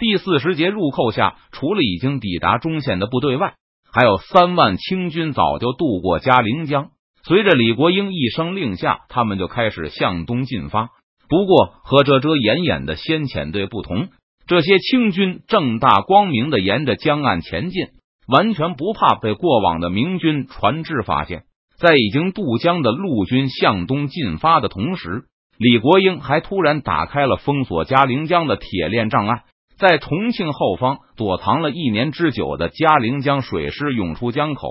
第四十节入寇下，除了已经抵达中线的部队外，还有三万清军早就渡过嘉陵江。随着李国英一声令下，他们就开始向东进发。不过和遮遮掩掩的先遣队不同，这些清军正大光明的沿着江岸前进，完全不怕被过往的明军船只发现。在已经渡江的陆军向东进发的同时，李国英还突然打开了封锁嘉陵江的铁链障碍。在重庆后方躲藏了一年之久的嘉陵江水师涌出江口，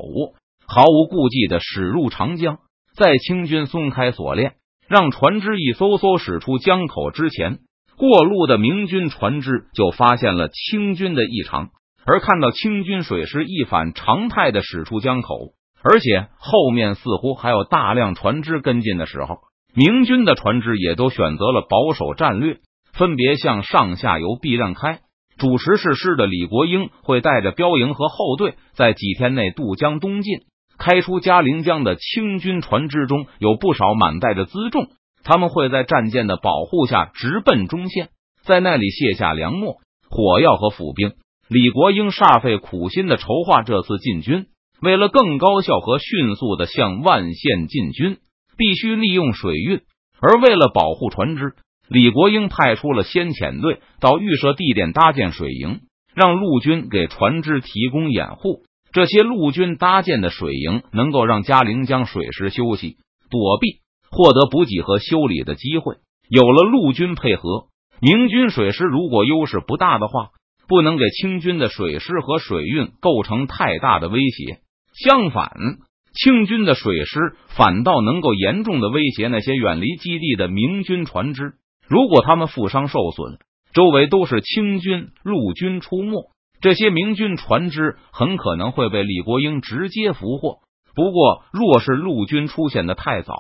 毫无顾忌的驶入长江。在清军松开锁链，让船只一艘艘驶出江口之前，过路的明军船只就发现了清军的异常。而看到清军水师一反常态的驶出江口，而且后面似乎还有大量船只跟进的时候，明军的船只也都选择了保守战略。分别向上下游避让开。主持是师的李国英会带着标营和后队，在几天内渡江东进。开出嘉陵江的清军船只中有不少满载着辎重，他们会在战舰的保护下直奔中线，在那里卸下粮秣、火药和府兵。李国英煞费苦心的筹划这次进军，为了更高效和迅速的向万县进军，必须利用水运，而为了保护船只。李国英派出了先遣队到预设地点搭建水营，让陆军给船只提供掩护。这些陆军搭建的水营能够让嘉陵江水师休息、躲避、获得补给和修理的机会。有了陆军配合，明军水师如果优势不大的话，不能给清军的水师和水运构成太大的威胁。相反，清军的水师反倒能够严重的威胁那些远离基地的明军船只。如果他们负伤受损，周围都是清军陆军出没，这些明军船只很可能会被李国英直接俘获。不过，若是陆军出现的太早，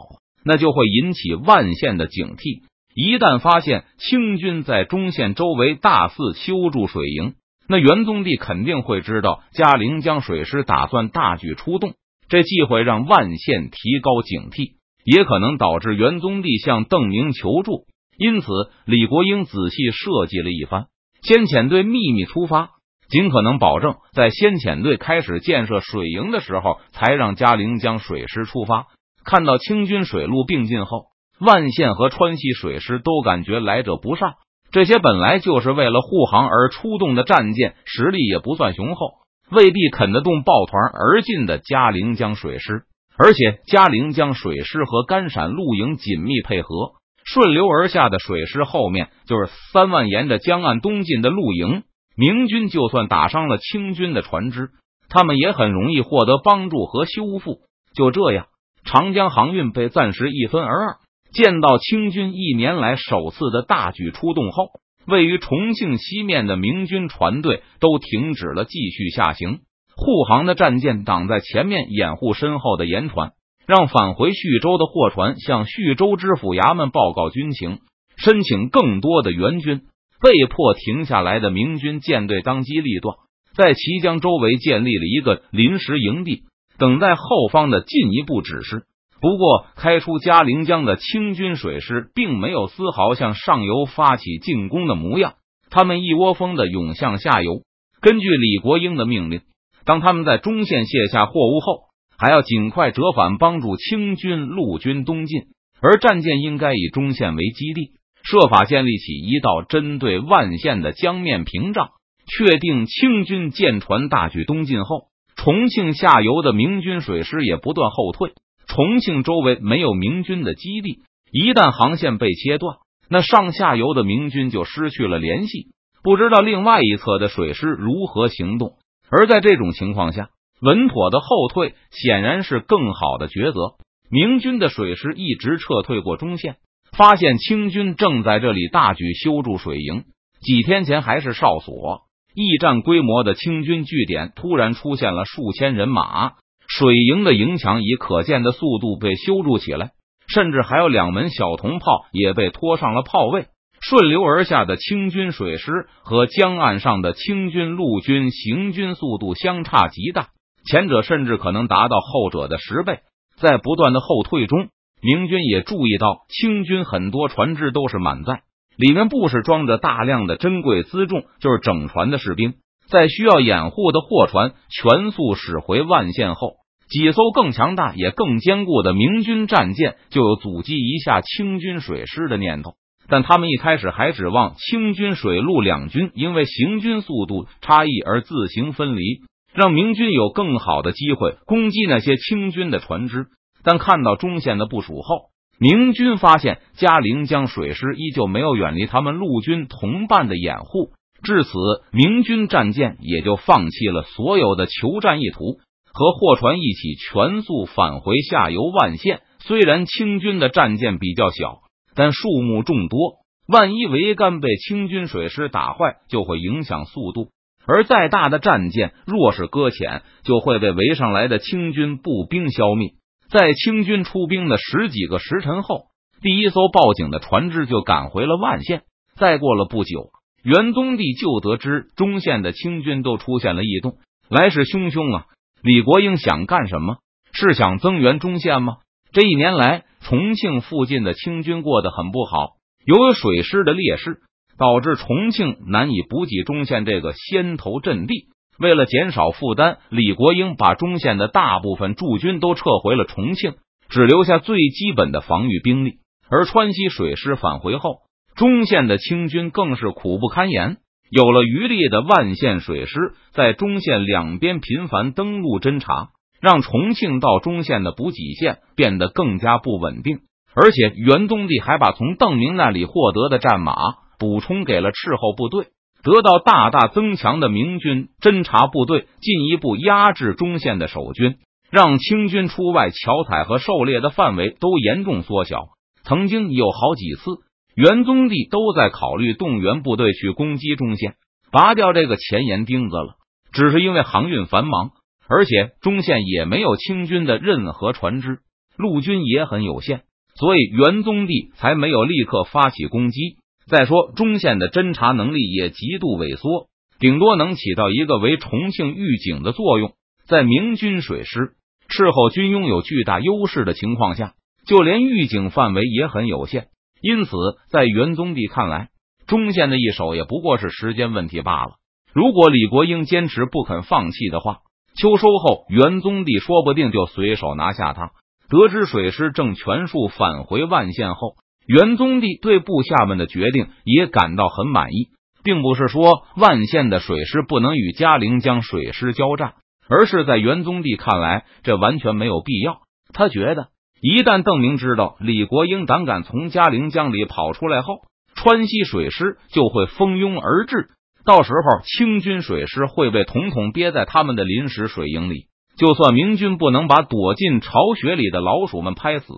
那就会引起万县的警惕。一旦发现清军在中线周围大肆修筑水营，那元宗帝肯定会知道嘉陵江水师打算大举出动，这既会让万县提高警惕，也可能导致元宗帝向邓明求助。因此，李国英仔细设计了一番，先遣队秘密出发，尽可能保证在先遣队开始建设水营的时候，才让嘉陵江水师出发。看到清军水陆并进后，万县和川西水师都感觉来者不善。这些本来就是为了护航而出动的战舰，实力也不算雄厚，未必啃得动抱团而进的嘉陵江水师。而且，嘉陵江水师和甘陕陆营紧密配合。顺流而下的水师后面就是三万沿着江岸东进的陆营，明军就算打伤了清军的船只，他们也很容易获得帮助和修复。就这样，长江航运被暂时一分而二。见到清军一年来首次的大举出动后，位于重庆西面的明军船队都停止了继续下行，护航的战舰挡在前面，掩护身后的盐船。让返回徐州的货船向徐州知府衙门报告军情，申请更多的援军。被迫停下来的明军舰队当机立断，在綦江周围建立了一个临时营地，等待后方的进一步指示。不过，开出嘉陵江的清军水师并没有丝毫向上游发起进攻的模样，他们一窝蜂的涌向下游。根据李国英的命令，当他们在中线卸下货物后。还要尽快折返，帮助清军陆军东进，而战舰应该以中线为基地，设法建立起一道针对万县的江面屏障。确定清军舰船大举东进后，重庆下游的明军水师也不断后退。重庆周围没有明军的基地，一旦航线被切断，那上下游的明军就失去了联系，不知道另外一侧的水师如何行动。而在这种情况下，稳妥的后退显然是更好的抉择。明军的水师一直撤退过中线，发现清军正在这里大举修筑水营。几天前还是哨所、驿站规模的清军据点，突然出现了数千人马。水营的营墙以可见的速度被修筑起来，甚至还有两门小铜炮也被拖上了炮位。顺流而下的清军水师和江岸上的清军陆军行军速度相差极大。前者甚至可能达到后者的十倍，在不断的后退中，明军也注意到清军很多船只都是满载，里面不是装着大量的珍贵辎重，就是整船的士兵。在需要掩护的货船全速驶回万县后，几艘更强大也更坚固的明军战舰就有阻击一下清军水师的念头。但他们一开始还指望清军水陆两军因为行军速度差异而自行分离，让明军有更好的机会攻击那些清军的船只。但看到中线的部署后，明军发现嘉陵江水师依旧没有远离他们陆军同伴的掩护。至此，明军战舰也就放弃了所有的求战意图，和货船一起全速返回下游万县。虽然清军的战舰比较小，但数目众多，万一桅杆被清军水师打坏，就会影响速度。而再大的战舰，若是搁浅，就会被围上来的清军步兵消灭。在清军出兵的十几个时辰后，第一艘报警的船只就赶回了万县。再过了不久。元宗帝就得知中县的清军都出现了异动，来势汹汹啊！李国英想干什么？是想增援中县吗？这一年来，重庆附近的清军过得很不好，由于水师的劣势，导致重庆难以补给中线这个先头阵地。为了减少负担，李国英把中线的大部分驻军都撤回了重庆，只留下最基本的防御兵力。而川西水师返回后。中线的清军更是苦不堪言，有了余力的万县水师在中线两边频繁登陆侦察，让重庆到中线的补给线变得更加不稳定。而且元宗帝还把从邓明那里获得的战马补充给了斥候部队，得到大大增强的明军侦察部队进一步压制中线的守军，让清军出外巧采和狩猎的范围都严重缩小。曾经有好几次。元宗帝都在考虑动员部队去攻击中线，拔掉这个前沿钉子了。只是因为航运繁忙，而且中线也没有清军的任何船只，陆军也很有限，所以元宗帝才没有立刻发起攻击。再说，中线的侦查能力也极度萎缩，顶多能起到一个为重庆预警的作用。在明军水师、斥候军拥有巨大优势的情况下，就连预警范围也很有限。因此，在元宗帝看来，中线的一手也不过是时间问题罢了。如果李国英坚持不肯放弃的话，秋收后元宗帝说不定就随手拿下他。得知水师正全数返回万县后，元宗帝对部下们的决定也感到很满意，并不是说万县的水师不能与嘉陵江水师交战，而是在元宗帝看来，这完全没有必要。他觉得。一旦邓明知道李国英胆敢从嘉陵江里跑出来后，川西水师就会蜂拥而至，到时候清军水师会被统统憋在他们的临时水营里。就算明军不能把躲进巢穴里的老鼠们拍死，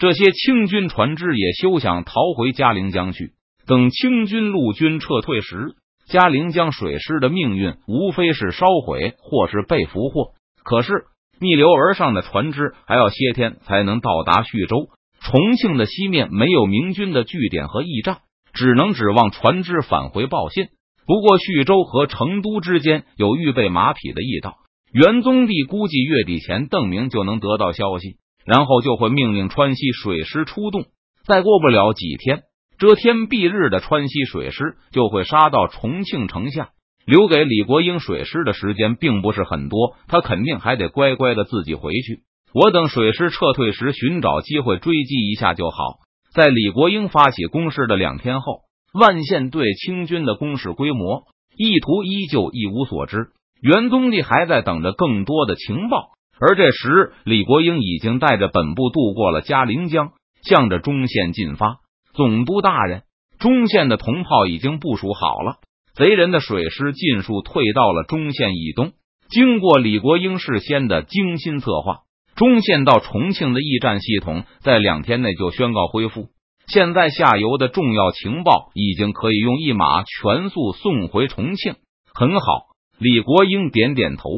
这些清军船只也休想逃回嘉陵江去。等清军陆军撤退时，嘉陵江水师的命运无非是烧毁或是被俘获。可是。逆流而上的船只还要些天才能到达叙州。重庆的西面没有明军的据点和驿站，只能指望船只返回报信。不过徐州和成都之间有预备马匹的驿道，元宗帝估计月底前邓明就能得到消息，然后就会命令川西水师出动。再过不了几天，遮天蔽日的川西水师就会杀到重庆城下。留给李国英水师的时间并不是很多，他肯定还得乖乖的自己回去。我等水师撤退时，寻找机会追击一下就好。在李国英发起攻势的两天后，万县对清军的攻势规模、意图依旧一无所知。元宗帝还在等着更多的情报，而这时李国英已经带着本部渡过了嘉陵江，向着中线进发。总督大人，中线的铜炮已经部署好了。贼人的水师尽数退到了中线以东。经过李国英事先的精心策划，中线到重庆的驿站系统在两天内就宣告恢复。现在下游的重要情报已经可以用一马全速送回重庆。很好，李国英点点头。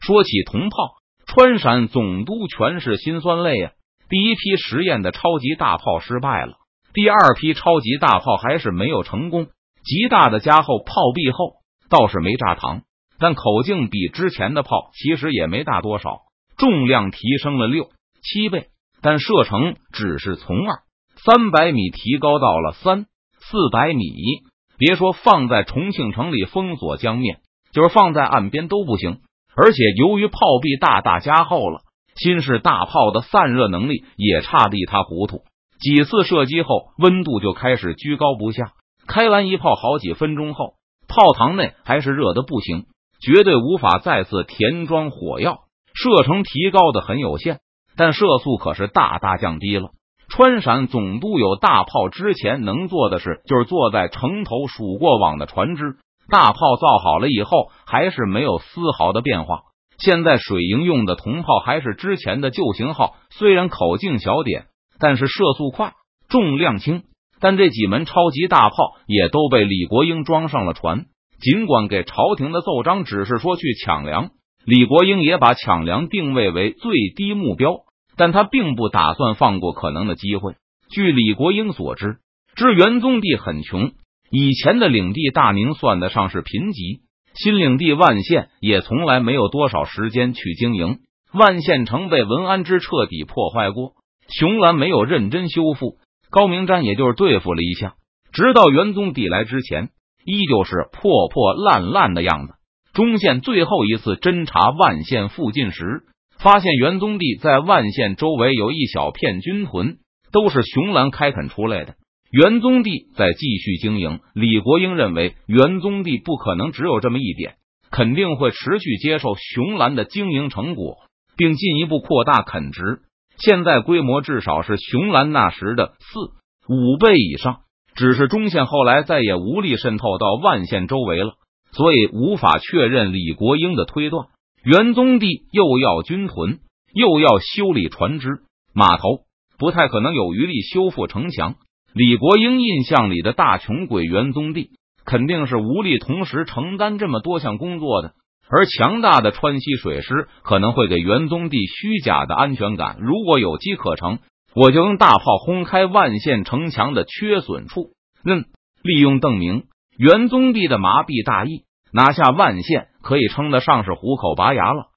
说起铜炮，川陕总督全是心酸泪啊！第一批实验的超级大炮失败了，第二批超级大炮还是没有成功。极大的加厚炮壁后倒是没炸膛，但口径比之前的炮其实也没大多少，重量提升了六七倍，但射程只是从二三百米提高到了三四百米。别说放在重庆城里封锁江面，就是放在岸边都不行。而且由于炮壁大大加厚了，新式大炮的散热能力也差得一塌糊涂。几次射击后，温度就开始居高不下。开完一炮好几分钟后，炮膛内还是热的不行，绝对无法再次填装火药，射程提高的很有限，但射速可是大大降低了。川陕总督有大炮之前能做的事，就是坐在城头数过往的船只。大炮造好了以后，还是没有丝毫的变化。现在水营用的铜炮还是之前的旧型号，虽然口径小点，但是射速快，重量轻。但这几门超级大炮也都被李国英装上了船。尽管给朝廷的奏章只是说去抢粮，李国英也把抢粮定位为最低目标。但他并不打算放过可能的机会。据李国英所知，知元宗帝很穷，以前的领地大宁算得上是贫瘠，新领地万县也从来没有多少时间去经营。万县城被文安之彻底破坏过，熊兰没有认真修复，高明瞻也就是对付了一下，直到元宗帝来之前，依旧是破破烂烂的样子。中县最后一次侦查万县附近时。发现元宗帝在万县周围有一小片军屯，都是熊兰开垦出来的。元宗帝在继续经营。李国英认为元宗帝不可能只有这么一点，肯定会持续接受熊兰的经营成果，并进一步扩大垦殖。现在规模至少是熊兰那时的四五倍以上。只是中县后来再也无力渗透到万县周围了，所以无法确认李国英的推断。元宗帝又要军屯，又要修理船只、码头，不太可能有余力修复城墙。李国英印象里的大穷鬼元宗帝，肯定是无力同时承担这么多项工作的。而强大的川西水师可能会给元宗帝虚假的安全感。如果有机可乘，我就用大炮轰开万县城墙的缺损处。嗯，利用邓明、元宗帝的麻痹大意。拿下万县可以称得上是虎口拔牙了。